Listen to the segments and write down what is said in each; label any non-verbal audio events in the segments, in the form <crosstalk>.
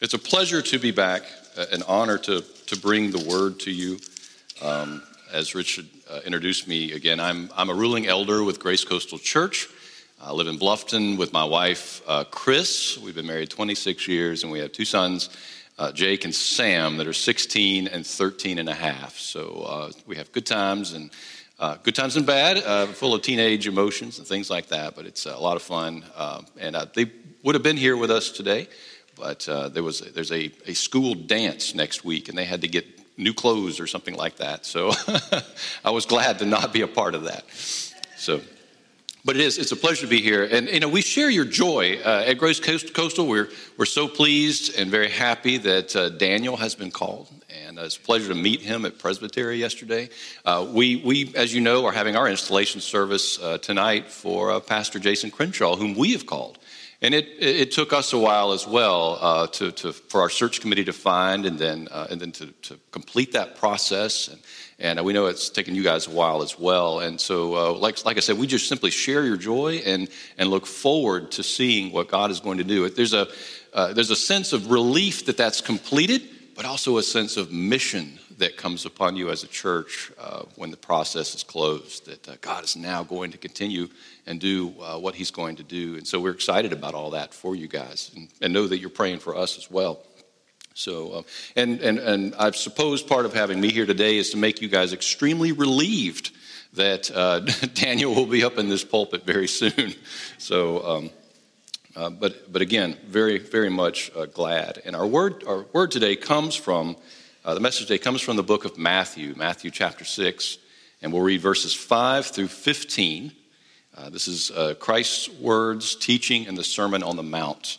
It's a pleasure to be back, uh, an honor to, to bring the word to you. Um, as Richard uh, introduced me again, I'm, I'm a ruling elder with Grace Coastal Church. I live in Bluffton with my wife, uh, Chris. We've been married 26 years, and we have two sons, uh, Jake and Sam, that are 16 and 13 and a half. So uh, we have good times and uh, good times and bad, uh, full of teenage emotions and things like that, but it's a lot of fun. Um, and they would have been here with us today, but uh, there was there's a, a school dance next week, and they had to get new clothes or something like that. So <laughs> I was glad to not be a part of that. So. But it is, it's a pleasure to be here. And, you know, we share your joy. Uh, at Grace Coastal, we're, we're so pleased and very happy that uh, Daniel has been called. And uh, it's a pleasure to meet him at Presbytery yesterday. Uh, we, we, as you know, are having our installation service uh, tonight for uh, Pastor Jason Crenshaw, whom we have called. And it, it took us a while as well uh, to, to, for our search committee to find and then, uh, and then to, to, complete that process. And, and we know it's taken you guys a while as well. And so, uh, like, like I said, we just simply share your joy and, and look forward to seeing what God is going to do. There's a, uh, there's a sense of relief that that's completed, but also a sense of mission that comes upon you as a church uh, when the process is closed, that uh, God is now going to continue and do uh, what He's going to do. And so we're excited about all that for you guys and, and know that you're praying for us as well. So, uh, and, and, and I suppose part of having me here today is to make you guys extremely relieved that uh, <laughs> Daniel will be up in this pulpit very soon. <laughs> So, um, uh, but, but again, very, very much glad. And our word, our word today comes from uh, the message today comes from the book of Matthew, Matthew chapter 6, and we'll read verses 5 through 15. Uh, this is uh, Christ's words, teaching, and the Sermon on the Mount.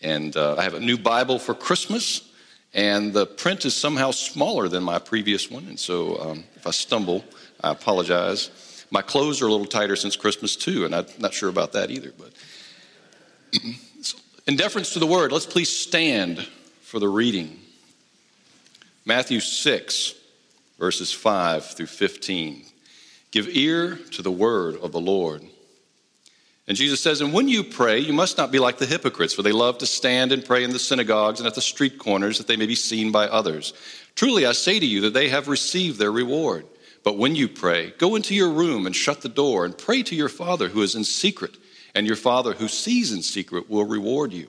And uh, I have a new Bible for Christmas, and the print is somehow smaller than my previous one. And so um, if I stumble, I apologize. My clothes are a little tighter since Christmas, too, and I'm not sure about that either. But <clears throat> in deference to the word, let's please stand for the reading Matthew 6, verses 5 through 15. Give ear to the word of the Lord. And Jesus says, And when you pray, you must not be like the hypocrites, for they love to stand and pray in the synagogues and at the street corners that they may be seen by others. Truly, I say to you that they have received their reward. But when you pray, go into your room and shut the door and pray to your Father who is in secret, and your Father who sees in secret will reward you.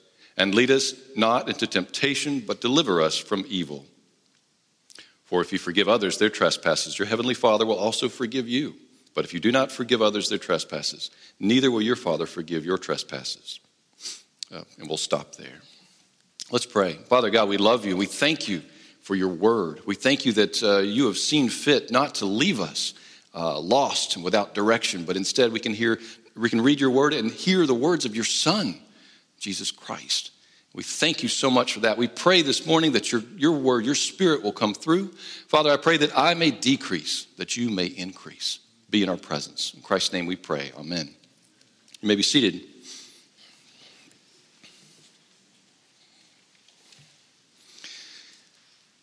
and lead us not into temptation, but deliver us from evil. For if you forgive others their trespasses, your heavenly Father will also forgive you. But if you do not forgive others their trespasses, neither will your Father forgive your trespasses. Uh, and we'll stop there. Let's pray. Father God, we love you. We thank you for your word. We thank you that uh, you have seen fit not to leave us uh, lost and without direction, but instead we can hear, we can read your word and hear the words of your Son Jesus Christ. We thank you so much for that. We pray this morning that your, your word, your spirit will come through. Father, I pray that I may decrease, that you may increase. Be in our presence. In Christ's name we pray. Amen. You may be seated.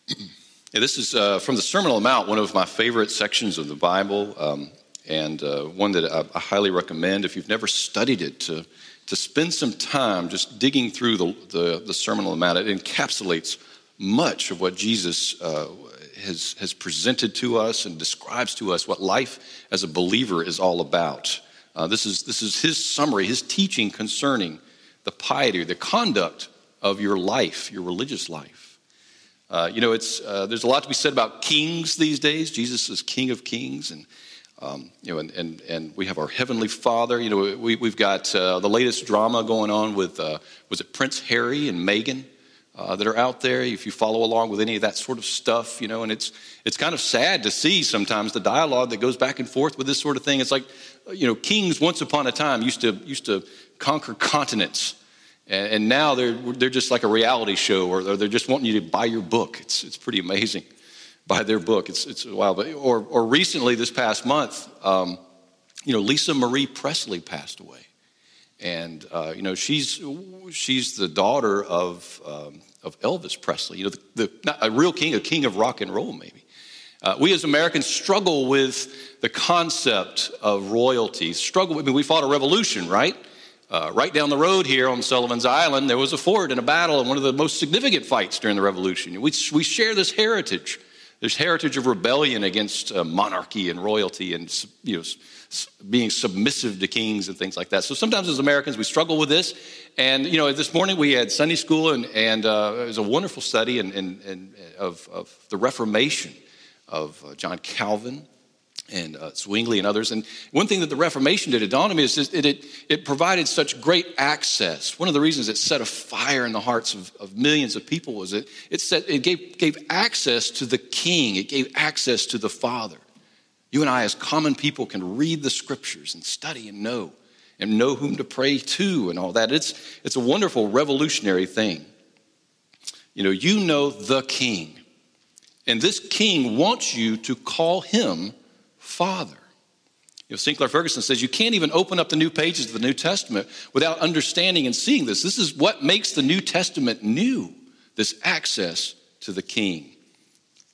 <clears throat> Yeah, this is uh, from the Sermon on the Mount, one of my favorite sections of the Bible, um, and uh, one that I, I, highly recommend if you've never studied it to to spend some time just digging through the, the, the Sermon on the Mount. It encapsulates much of what Jesus uh, has, has presented to us and describes to us what life as a believer is all about. Uh, this, is, this is his summary, his teaching concerning the piety, the conduct of your life, your religious life. Uh, you know, it's, uh, there's a lot to be said about kings these days. Jesus is King of Kings, and um, you know, and, and, and we have our Heavenly Father. You know, we, we've got uh, the latest drama going on with, uh, was it Prince Harry and Meghan uh, that are out there, if you follow along with any of that sort of stuff, you know, and it's, it's kind of sad to see sometimes the dialogue that goes back and forth with this sort of thing. It's like, you know, kings once upon a time used to, used to conquer continents And, and now they're, they're just like a reality show, or they're just wanting you to buy your book. It's, it's pretty amazing. Buy their book. It's, it's wild. But, or, or recently, this past month, um, you know, Lisa Marie Presley passed away. And, uh, you know, she's, she's the daughter of, um, of Elvis Presley, you know, the, the, a real king, a king of rock and roll, maybe. Uh, we as Americans struggle with the concept of royalty. Struggle. I mean, we fought a revolution, right? Uh, right down the road here on Sullivan's Island, there was a fort and a battle, and one of the most significant fights during the revolution. We, we share this heritage. There's heritage of rebellion against uh, monarchy and royalty, and you know, being submissive to kings and things like that. So sometimes as Americans, we struggle with this. And, you know, this morning we had Sunday school, and, and uh, it was a wonderful study in, in, in, of, of the Reformation of uh, John Calvin and uh, Zwingli and others. And one thing that the Reformation did, it dawned is that it, it provided such great access. One of the reasons it set a fire in the hearts of, of millions of people was that it, set, it gave, gave access to the king, it gave access to the Father. You and I, as common people, can read the scriptures and study and know and know whom to pray to and all that. It's, it's a wonderful revolutionary thing. You know, you know the king. And this king wants you to call him Father. You know, Sinclair Ferguson says you can't even open up the new pages of the New Testament without understanding and seeing this. This is what makes the New Testament new this access to the King.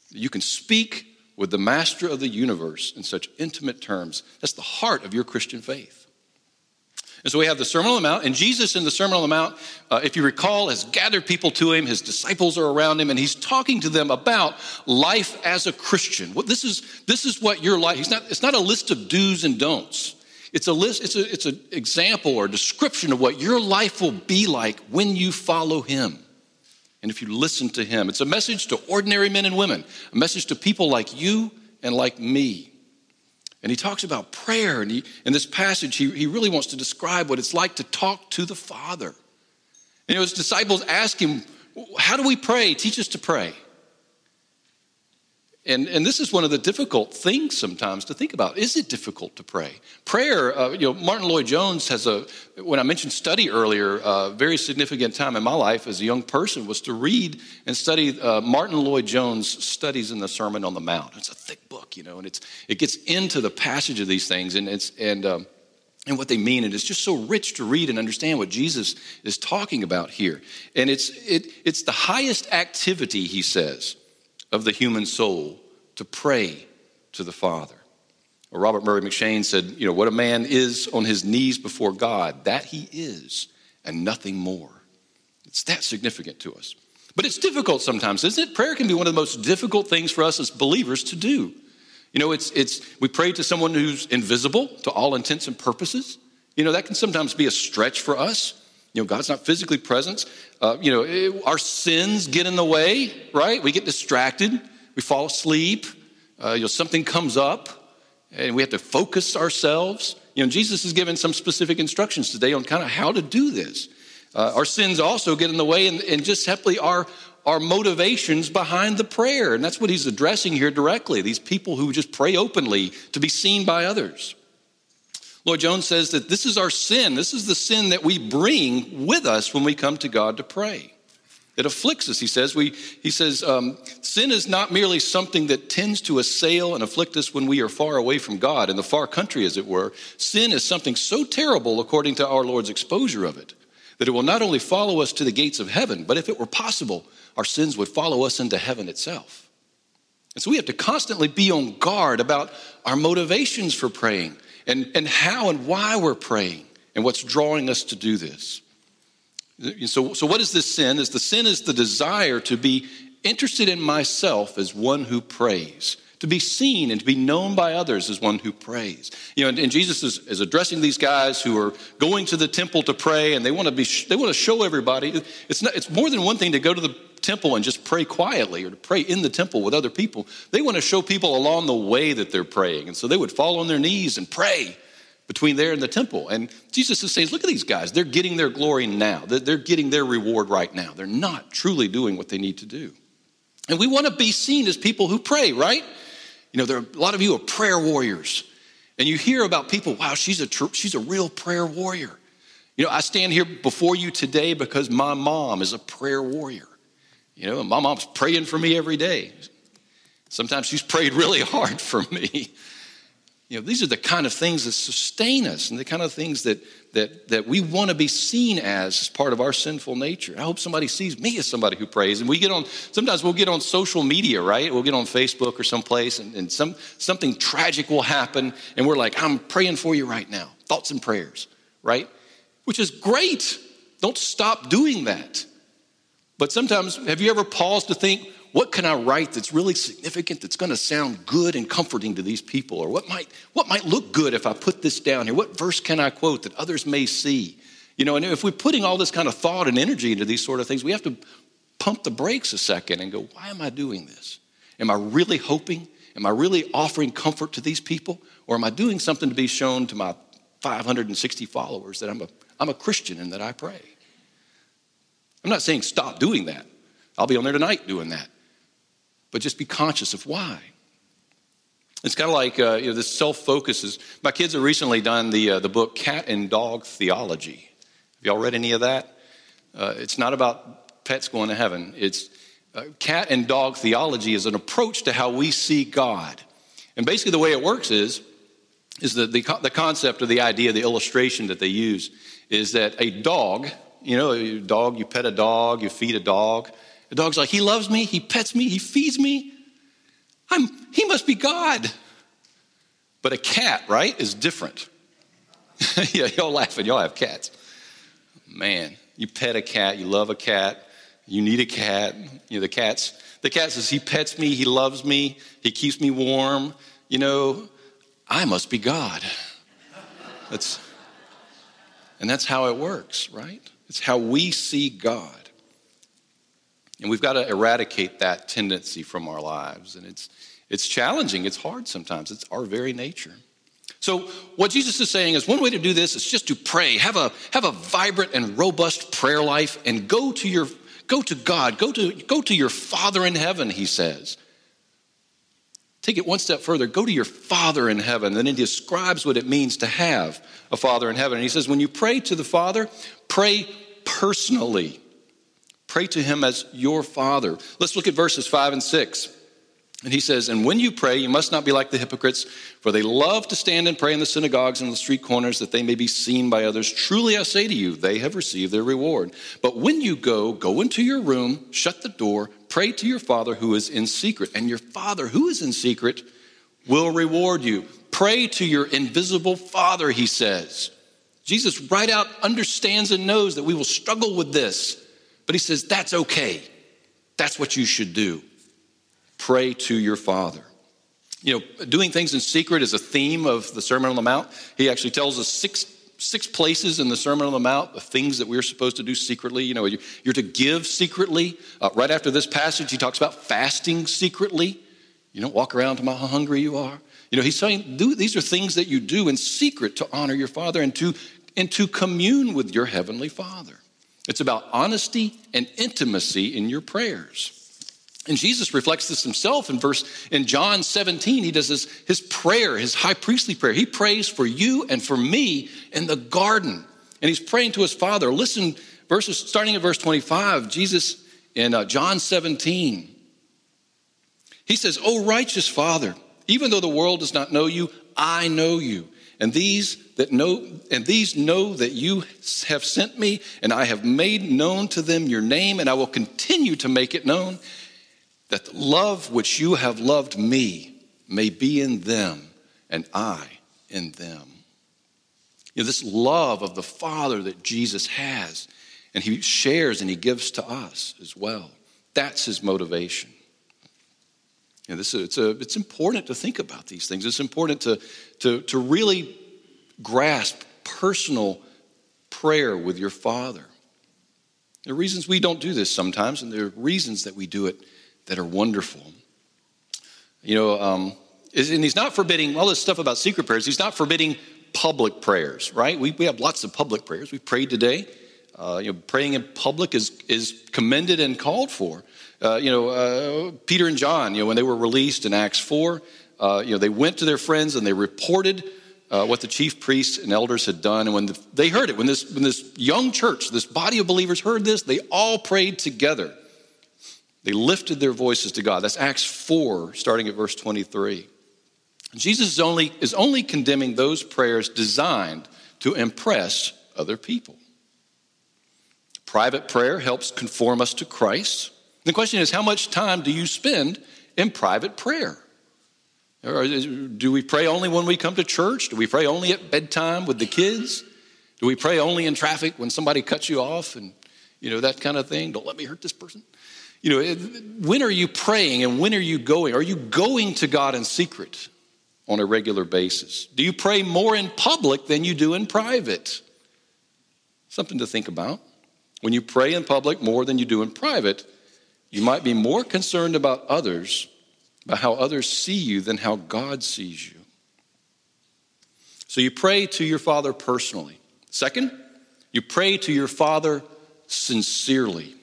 You can speak with the Master of the universe in such intimate terms. That's the heart of your Christian faith. And so we have the Sermon on the Mount, and Jesus in the Sermon on the Mount, uh, if you recall, has gathered people to him. His disciples are around him, and he's talking to them about life as a Christian. This, is, this is what your life, he's not, it's not a list of do's and don'ts. It's a list, it's, a, it's an example or description of what your life will be like when you follow him. And if you listen to him, it's a message to ordinary men and women, a message to people like you and like me. And he talks about prayer. And he, in this passage, he, he really wants to describe what it's like to talk to the Father. And his disciples ask him, How do we pray? Teach us to pray. And, and this is one of the difficult things sometimes to think about. Is it difficult to pray? Prayer, uh, you know, Martyn Lloyd-Jones has a, when I mentioned study earlier, a very significant time in my life as a young person was to read and study uh, Martyn Lloyd-Jones' studies in the Sermon on the Mount. It's a thick book, you know, and it's, it gets into the passage of these things and, it's, and, um, and what they mean. And it's just so rich to read and understand what Jesus is talking about here. And it's, it, it's the highest activity, he says of the human soul to pray to the Father. Well, Robert Murray M'Cheyne said, you know, what a man is on his knees before God, that he is, and nothing more. It's that significant to us. But it's difficult sometimes, isn't it? Prayer can be one of the most difficult things for us as believers to do. You know, it's, it's we pray to someone who's invisible to all intents and purposes. You know, that can sometimes be a stretch for us. You know, God's not physically present. Uh, you know, it, our sins get in the way, right? We get distracted. We fall asleep. Uh, you know, something comes up, and we have to focus ourselves. You know, Jesus has given some specific instructions today on kind of how to do this. Uh, our sins also get in the way, and, and just simply our our motivations behind the prayer, and that's what he's addressing here directly. These people who just pray openly to be seen by others. Lloyd-Jones says that this is our sin. This is the sin that we bring with us when we come to God to pray. It afflicts us, he says. We, he says, um, sin is not merely something that tends to assail and afflict us when we are far away from God, in the far country, as it were. Sin is something so terrible, according to our Lord's exposure of it, that it will not only follow us to the gates of heaven, but if it were possible, our sins would follow us into heaven itself. And so we have to constantly be on guard about our motivations for praying and, and how and why we're praying and what's drawing us to do this. So, so what is this sin? Is the sin is the desire to be interested in myself as one who prays, to be seen and to be known by others as one who prays. You know, and, and Jesus is, is, addressing these guys who are going to the temple to pray, and they want to be they want to show everybody. It's not. It's more than one thing to go to the temple and just pray quietly or to pray in the temple with other people. They want to show people along the way that they're praying. And so they would fall on their knees and pray between there and the temple. And Jesus is saying, look at these guys. They're getting their glory now. They're getting their reward right now. They're not truly doing what they need to do. And we want to be seen as people who pray, right? You know, there are a lot of you are prayer warriors. And you hear about people, wow, she's a, she's a real prayer warrior. You know, I stand here before you today because my mom is a prayer warrior. You know, my mom's praying for me every day. Sometimes she's prayed really hard for me. You know, these are the kind of things that sustain us and the kind of things that, that, that we want to be seen as, as part of our sinful nature. I hope somebody sees me as somebody who prays. And we get on, sometimes we'll get on social media, right? We'll get on Facebook or someplace and, and some, something tragic will happen and we're like, I'm praying for you right now. Thoughts and prayers, right? Which is great. Don't stop doing that. But sometimes, have you ever paused to think, what can I write that's really significant, that's going to sound good and comforting to these people? Or what might, what might look good if I put this down here? What verse can I quote that others may see? You know, and if we're putting all this kind of thought and energy into these sort of things, we have to pump the brakes a second and go, why am I doing this? Am I really hoping? Am I really offering comfort to these people? Or am I doing something to be shown to my 560 followers that I'm a, I'm a Christian and that I pray? I'm not saying stop doing that. I'll be on there tonight doing that but just be conscious of why. It's kind of like uh, you know, this self focus is. My kids have recently done the, uh, the book Cat and Dog Theology. Have y'all read any of that? Uh, it's not about pets going to heaven. It's uh, cat and dog theology is an approach to how we see God. And basically, the way it works is, is the, the, the concept or the idea, the illustration that they use is that a dog, you know, a dog, you pet a dog, you feed a dog, the dog's like, He loves me, He pets me, He feeds me. I'm, he must be God. But a cat, right, is different. <laughs> yeah, y'all laughing, y'all have cats. Man, you pet a cat, you love a cat, you need a cat. You know, the cat's the cat says, He pets me, he loves me, he keeps me warm. You know, I must be God. That's and that's how it works, right? It's how we see God. And we've got to eradicate that tendency from our lives. And it's, it's challenging, it's hard sometimes, it's our very nature. So, what Jesus is saying is one way to do this is just to pray, have a, have a vibrant and robust prayer life, and go to, your, go to God, go to, go to your Father in heaven, he says. Take it one step further, go to your Father in heaven. And then he describes what it means to have a Father in heaven. And he says, when you pray to the Father, pray personally. Pray to him as your father. Let's look at verses 5 and 6. And he says, And when you pray, you must not be like the hypocrites, for they love to stand and pray in the synagogues and the street corners that they may be seen by others. Truly I say to you, they have received their reward. But when you go, go into your room, shut the door, pray to your Father who is in secret, and your Father who is in secret will reward you. Pray to your invisible Father, he says. Jesus, right out, understands and knows that we will struggle with this. But he says, that's okay. That's what you should do. Pray to your Father. You know, doing things in secret is a theme of the Sermon on the Mount. He actually tells us six, six places in the Sermon on the Mount the things that we're supposed to do secretly. You know, you're to give secretly. Uh, right after this passage, he talks about fasting secretly. You don't walk around to how hungry you are. You know, he's saying these are things that you do in secret to honor your Father and to, and to commune with your Heavenly Father. It's about honesty and intimacy in your prayers. And Jesus reflects this himself in verse in John 17. He does this his prayer, his high priestly prayer. He prays for you and for me in the garden. And he's praying to his Father. Listen, verses starting at verse 25, Jesus in uh, John 17. He says, "O righteous Father, even though the world does not know you, I know you. And these that know and these know that you have sent me and I have made known to them your name and I will continue to make it known that the love which you have loved me may be in them and I in them. You know, this love of the Father that Jesus has and he shares and he gives to us as well. That's his motivation. Know, this, it's, a, it's important to think about these things. It's important to, to, to really grasp personal prayer with your Father. There are reasons we don't do this sometimes, and there are reasons that we do it that are wonderful. You know, um, and he's not forbidding all this stuff about secret prayers, he's not forbidding public prayers, right? We, we have lots of public prayers. We prayed today. Uh, you know, praying in public is, is commended and called for. Uh, you know, uh, Peter and John, you know, when they were released in Acts 4, uh, you know, they went to their friends and they reported uh, what the chief priests and elders had done. And when the, they heard it, when this, when this young church, this body of believers heard this, they all prayed together. They lifted their voices to God. That's Acts 4, starting at verse 23. Jesus is only, is only condemning those prayers designed to impress other people. Private prayer helps conform us to Christ. The question is, how much time do you spend in private prayer? Or do we pray only when we come to church? Do we pray only at bedtime with the kids? Do we pray only in traffic when somebody cuts you off and, you know, that kind of thing? Don't let me hurt this person. You know, when are you praying and when are you going? Are you going to God in secret on a regular basis? Do you pray more in public than you do in private? Something to think about. When you pray in public more than you do in private, you might be more concerned about others about how others see you than how God sees you. So you pray to your Father personally. Second, you pray to your Father sincerely.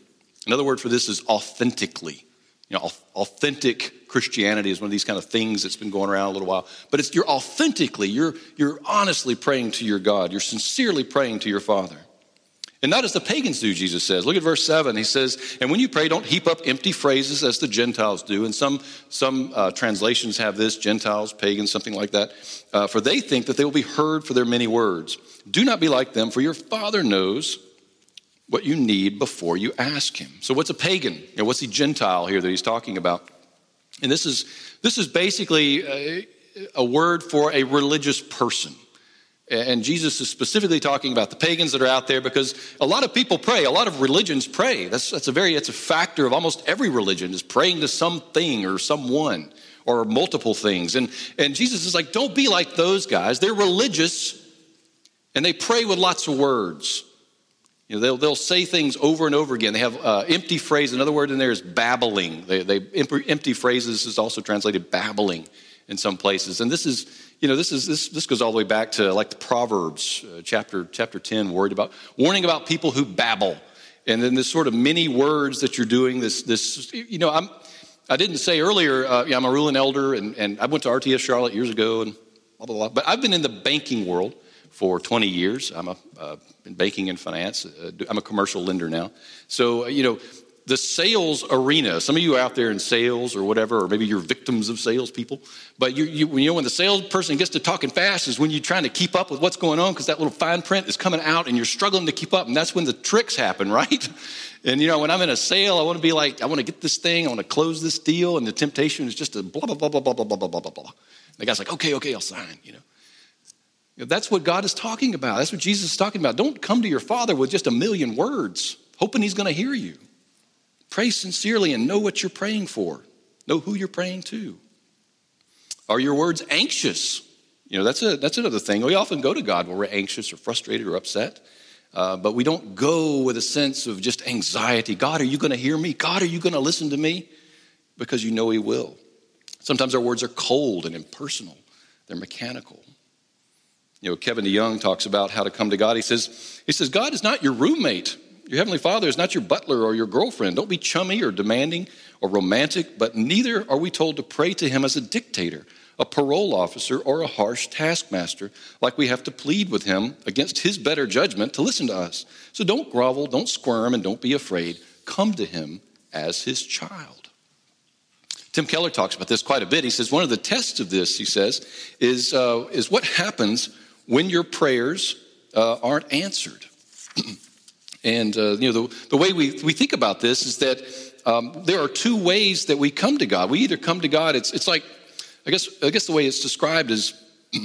Another word for this is authentically. You know, authentic Christianity is one of these kind of things that's been going around a little while. But it's you're authentically, you're, you're honestly praying to your God. You're sincerely praying to your Father. And not as the pagans do, Jesus says. Look at verse 7. He says, And when you pray, don't heap up empty phrases as the Gentiles do. And some, some uh, translations have this Gentiles, pagans, something like that. Uh, for they think that they will be heard for their many words. Do not be like them, for your Father knows what you need before you ask Him. So, what's a pagan? You know, what's the Gentile here that he's talking about? And this is, this is basically a, a word for a religious person. And Jesus is specifically talking about the pagans that are out there because a lot of people pray. A lot of religions pray. That's, that's a very, it's a factor of almost every religion is praying to something or someone or multiple things. And, and Jesus is like, don't be like those guys. They're religious and they pray with lots of words. You know, they'll, they'll say things over and over again. They have uh, empty phrases. Another word in there is babbling. They, they, empty phrases is also translated babbling in some places. And this is, you know, this is this this goes all the way back to like the Proverbs uh, chapter chapter ten, worried about warning about people who babble, and then this sort of many words that you're doing. This this you know, I'm I didn't say earlier. Uh, I'm a ruling elder, and and I went to RTS Charlotte years ago, and blah blah blah. But I've been in the banking world for 20 years. I'm a uh, in banking and finance. Uh, I'm a commercial lender now. So you know, the sales arena. Some of you out there in sales or whatever, or maybe you're victims of salespeople. But you, you, you know, when the salesperson gets to talking fast is when you're trying to keep up with what's going on because that little fine print is coming out and you're struggling to keep up. And that's when the tricks happen, <laughs> right? And you know, when I'm in a sale, I want to be like, I want to get this thing, I want to close this deal, and the temptation is just to blah blah blah blah blah blah blah blah blah blah. The guy's like, okay, okay, I'll sign. You know. That's what God is talking about. That's what Jesus is talking about. Don't come to your Father with just a million words, hoping He's going to hear you. Pray sincerely and know what you're praying for. Know who you're praying to. Are your words anxious? You know, that's, a, that's another thing. We often go to God when we're anxious or frustrated or upset, uh, but we don't go with a sense of just anxiety. God, are you going to hear me? God, are you going to listen to me? Because you know He will. Sometimes our words are cold and impersonal, they're mechanical. You know, Kevin DeYoung talks about how to come to God. He says, he says, God is not your roommate. Your Heavenly Father is not your butler or your girlfriend. Don't be chummy or demanding or romantic, but neither are we told to pray to Him as a dictator, a parole officer, or a harsh taskmaster, like we have to plead with Him against His better judgment to listen to us. So don't grovel, don't squirm, and don't be afraid. Come to Him as His child. Tim Keller talks about this quite a bit. He says one of the tests of this, he says, is, uh, is what happens when your prayers uh, aren't answered. <clears throat> And uh, you know, the, the way we, we think about this is that um, there are two ways that we come to God. We either come to God, it's, it's like, I guess, I guess the way it's described is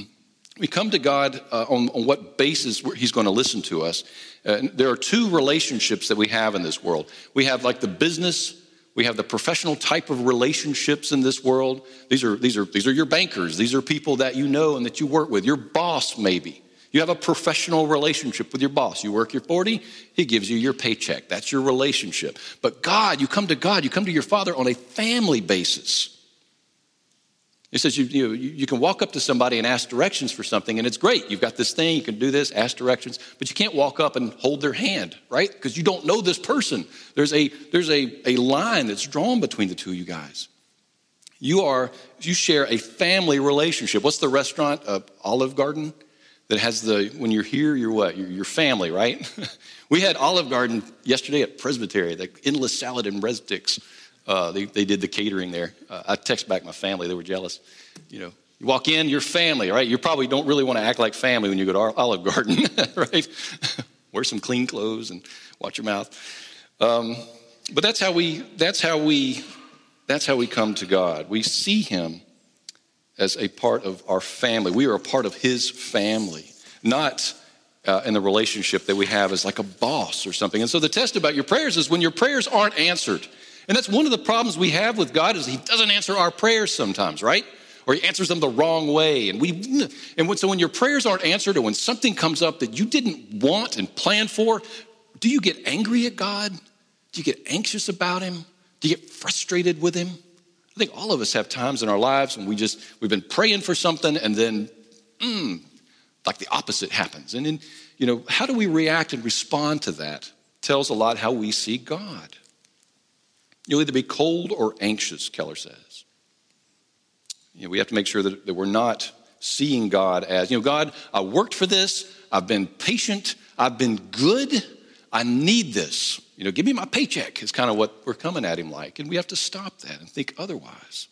<clears throat> we come to God uh, on, on what basis He's going to listen to us. Uh, there are two relationships that we have in this world. We have like the business we have the professional type of relationships in this world. These are, these, are, these are your bankers. These are people that you know and that you work with. Your boss, maybe. You have a professional relationship with your boss. You work your 40, he gives you your paycheck. That's your relationship. But God, you come to God, you come to your Father on a family basis. He says you, you, you can walk up to somebody and ask directions for something, and it's great. You've got this thing, you can do this, ask directions, but you can't walk up and hold their hand, right? Because you don't know this person. There's, a, there's a, a line that's drawn between the two of you guys. You are, you share a family relationship. What's the restaurant? Uh, Olive Garden? That has the, when you're here, you're what? You're your family, right? <laughs> we had Olive Garden yesterday at Presbytery, the endless salad and breadsticks. Uh, they, they did the catering there. Uh, I text back my family, they were jealous. You know, you walk in, your family, right? You probably don't really want to act like family when you go to Olive Garden, <laughs> right? <laughs> Wear some clean clothes and watch your mouth. Um, but that's how we, that's how we, that's how we come to God. We see Him as a part of our family. We are a part of His family, not uh, in the relationship that we have as like a boss or something. And so the test about your prayers is when your prayers aren't answered and that's one of the problems we have with God is he doesn't answer our prayers sometimes, right? Or he answers them the wrong way. And we and so when your prayers aren't answered or when something comes up that you didn't want and plan for, do you get angry at God? Do you get anxious about him? Do you get frustrated with him? I think all of us have times in our lives when we just we've been praying for something and then mm, like the opposite happens. And then, you know, how do we react and respond to that? Tells a lot how we see God. You'll either be cold or anxious, Keller says. You know, we have to make sure that, that we're not seeing God as, you know, God, I worked for this, I've been patient, I've been good, I need this. You know, give me my paycheck is kind of what we're coming at him like. And we have to stop that and think otherwise.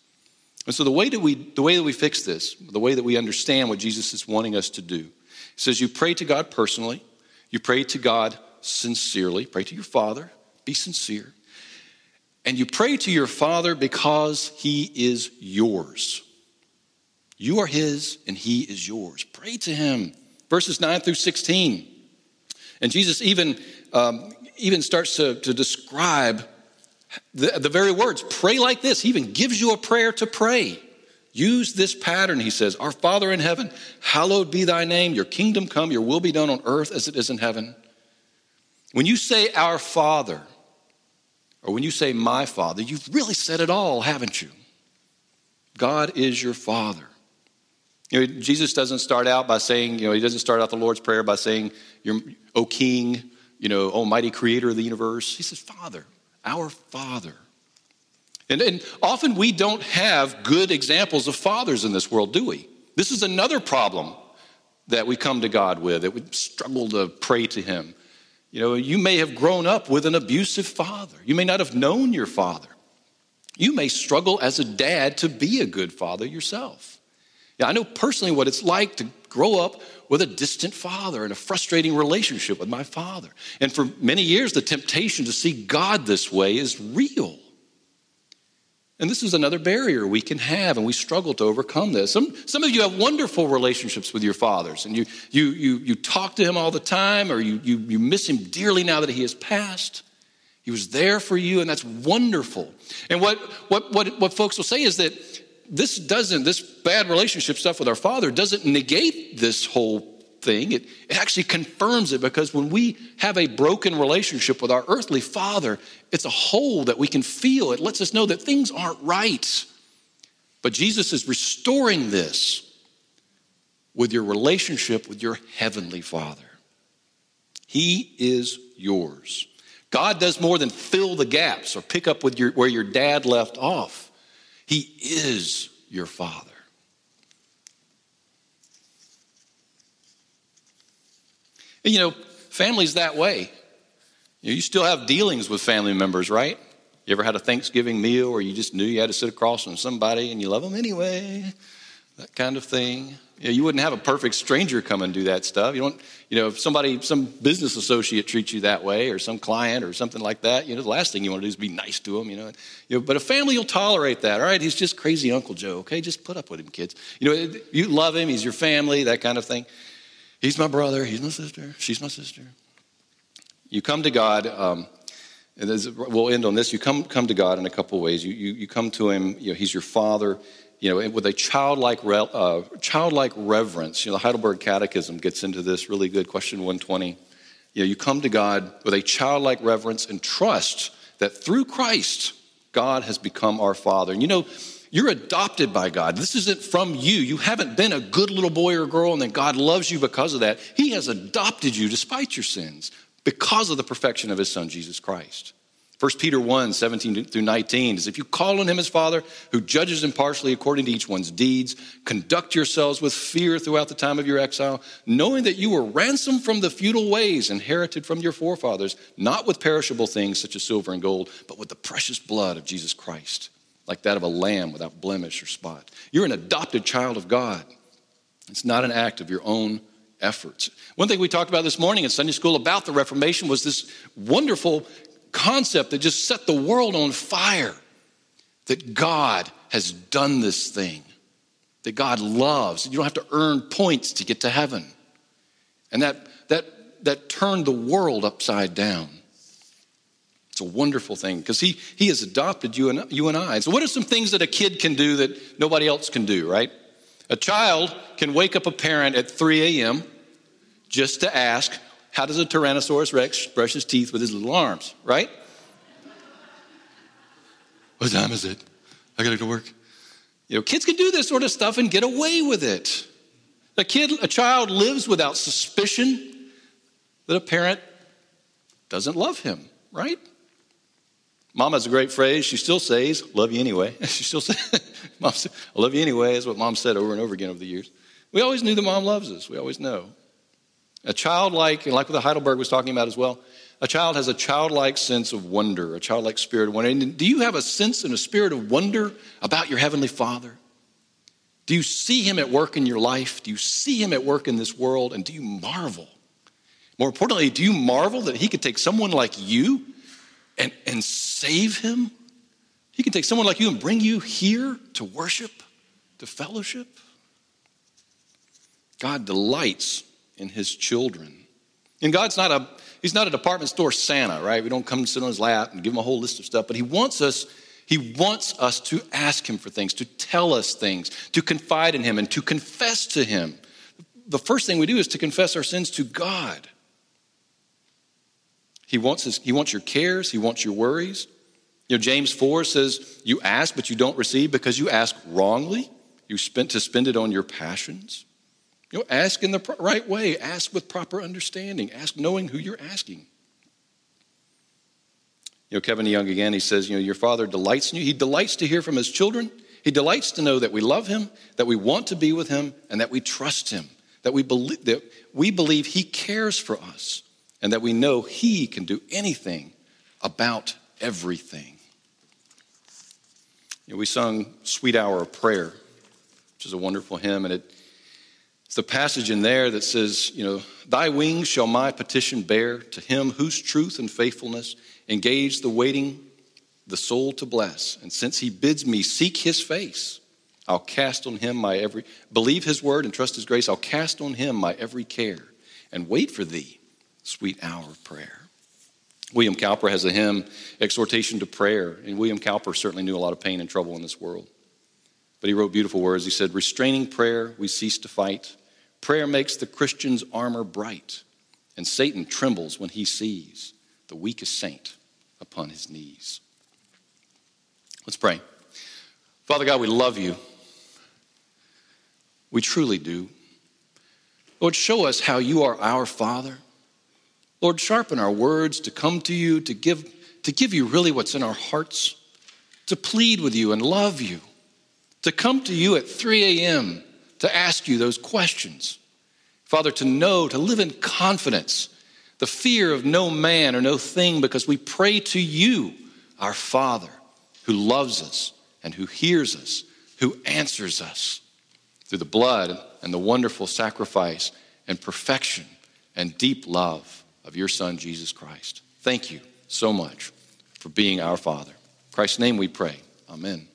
And so the way that we the way that we fix this, the way that we understand what Jesus is wanting us to do, he says you pray to God personally, you pray to God sincerely, pray to your Father, be sincere. And you pray to your Father because He is yours. You are His and He is yours. Pray to Him. Verses 9 through 16. And Jesus even, um, even starts to, to describe the, the very words pray like this. He even gives you a prayer to pray. Use this pattern, he says Our Father in heaven, hallowed be thy name, your kingdom come, your will be done on earth as it is in heaven. When you say, Our Father, or when you say my father, you've really said it all, haven't you? God is your father. You know, Jesus doesn't start out by saying, you know, he doesn't start out the Lord's Prayer by saying, O King, you know, Almighty Creator of the universe. He says, Father, our Father. And, and often we don't have good examples of fathers in this world, do we? This is another problem that we come to God with, that we struggle to pray to Him. You know, you may have grown up with an abusive father. You may not have known your father. You may struggle as a dad to be a good father yourself. Yeah, I know personally what it's like to grow up with a distant father and a frustrating relationship with my father. And for many years, the temptation to see God this way is real. And this is another barrier we can have, and we struggle to overcome this. Some, some of you have wonderful relationships with your fathers, and you, you, you, you talk to him all the time, or you, you, you miss him dearly now that he has passed. He was there for you, and that's wonderful. And what, what, what, what folks will say is that this doesn't, this bad relationship stuff with our father doesn't negate this whole thing. It, it actually confirms it because when we have a broken relationship with our earthly father, it's a hole that we can feel. It lets us know that things aren't right. But Jesus is restoring this with your relationship with your heavenly father. He is yours. God does more than fill the gaps or pick up with your, where your dad left off. He is your father. And you know, family's that way. You still have dealings with family members, right? You ever had a Thanksgiving meal where you just knew you had to sit across from somebody and you love them anyway? That kind of thing. You, know, you wouldn't have a perfect stranger come and do that stuff. You don't, you know, if somebody, some business associate treats you that way or some client or something like that, you know, the last thing you want to do is be nice to them, you know. You know but a family will tolerate that. All right, he's just crazy Uncle Joe. Okay, just put up with him, kids. You know, you love him, he's your family, that kind of thing. He's my brother. He's my sister. She's my sister. You come to God, um, and we'll end on this. You come, come to God in a couple ways. You, you, you come to Him, you know, He's your Father, you know, with a childlike, uh, childlike reverence. You know, the Heidelberg Catechism gets into this really good, question 120. You know, you come to God with a childlike reverence and trust that through Christ, God has become our Father. And you know, you're adopted by God. This isn't from you. You haven't been a good little boy or girl and then God loves you because of that. He has adopted you despite your sins because of the perfection of his son, Jesus Christ. 1 Peter 1 17 through 19 is if you call on him as Father, who judges impartially according to each one's deeds, conduct yourselves with fear throughout the time of your exile, knowing that you were ransomed from the futile ways inherited from your forefathers, not with perishable things such as silver and gold, but with the precious blood of Jesus Christ, like that of a lamb without blemish or spot. You're an adopted child of God. It's not an act of your own efforts. One thing we talked about this morning in Sunday school about the Reformation was this wonderful concept that just set the world on fire that God has done this thing, that God loves. You don't have to earn points to get to heaven. And that, that, that turned the world upside down. It's a wonderful thing because he, he has adopted you and, you and I. So, what are some things that a kid can do that nobody else can do, right? A child can wake up a parent at 3 a.m. just to ask, how does a Tyrannosaurus Rex brush his teeth with his little arms, right? what time is it? I gotta go to work. You know, kids can do this sort of stuff and get away with it. A kid, a child lives without suspicion that a parent doesn't love him, right? Mom has a great phrase. She still says, love you anyway. <laughs> she still says, mom I love you anyway, is what mom said over and over again over the years. We always knew that mom loves us. We always know. A childlike, and like what Heidelberg was talking about as well, a child has a childlike sense of wonder, a childlike spirit of wonder. And do you have a sense and a spirit of wonder about your Heavenly Father? Do you see Him at work in your life? Do you see Him at work in this world? And do you marvel? More importantly, do you marvel that He could take someone like you and, and save him? He can take someone like you and bring you here to worship, to fellowship? God delights in his children. And God's not a he's not a department store Santa, right? We don't come and sit on his lap and give him a whole list of stuff, but he wants us he wants us to ask him for things, to tell us things, to confide in him and to confess to him. The first thing we do is to confess our sins to God. He wants, his, he wants your cares, he wants your worries. You know, James 4 says, You ask, but you don't receive because you ask wrongly. You spent to spend it on your passions. You know, ask in the right way, ask with proper understanding, ask knowing who you're asking. You know, Kevin Young again, he says, You know, your father delights in you. He delights to hear from his children. He delights to know that we love him, that we want to be with him, and that we trust him, that we believe, that we believe he cares for us, and that we know he can do anything about everything. You know, we sung Sweet Hour of Prayer, which is a wonderful hymn, and it, the passage in there that says, you know, Thy wings shall my petition bear to him whose truth and faithfulness engage the waiting, the soul to bless. And since he bids me seek his face, I'll cast on him my every, believe his word and trust his grace. I'll cast on him my every care and wait for thee, sweet hour of prayer. William Cowper has a hymn, Exhortation to Prayer, and William Cowper certainly knew a lot of pain and trouble in this world. But he wrote beautiful words. He said, Restraining prayer, we cease to fight. Prayer makes the Christian's armor bright, and Satan trembles when he sees the weakest saint upon his knees. Let's pray. Father God, we love you. We truly do. Lord, show us how you are our Father. Lord, sharpen our words to come to you, to give, to give you really what's in our hearts, to plead with you and love you, to come to you at 3 a.m. to ask you those questions. Father, to know, to live in confidence, the fear of no man or no thing, because we pray to you, our Father, who loves us and who hears us, who answers us through the blood and the wonderful sacrifice and perfection and deep love of your Son, Jesus Christ. Thank you so much for being our Father. In Christ's name we pray. Amen.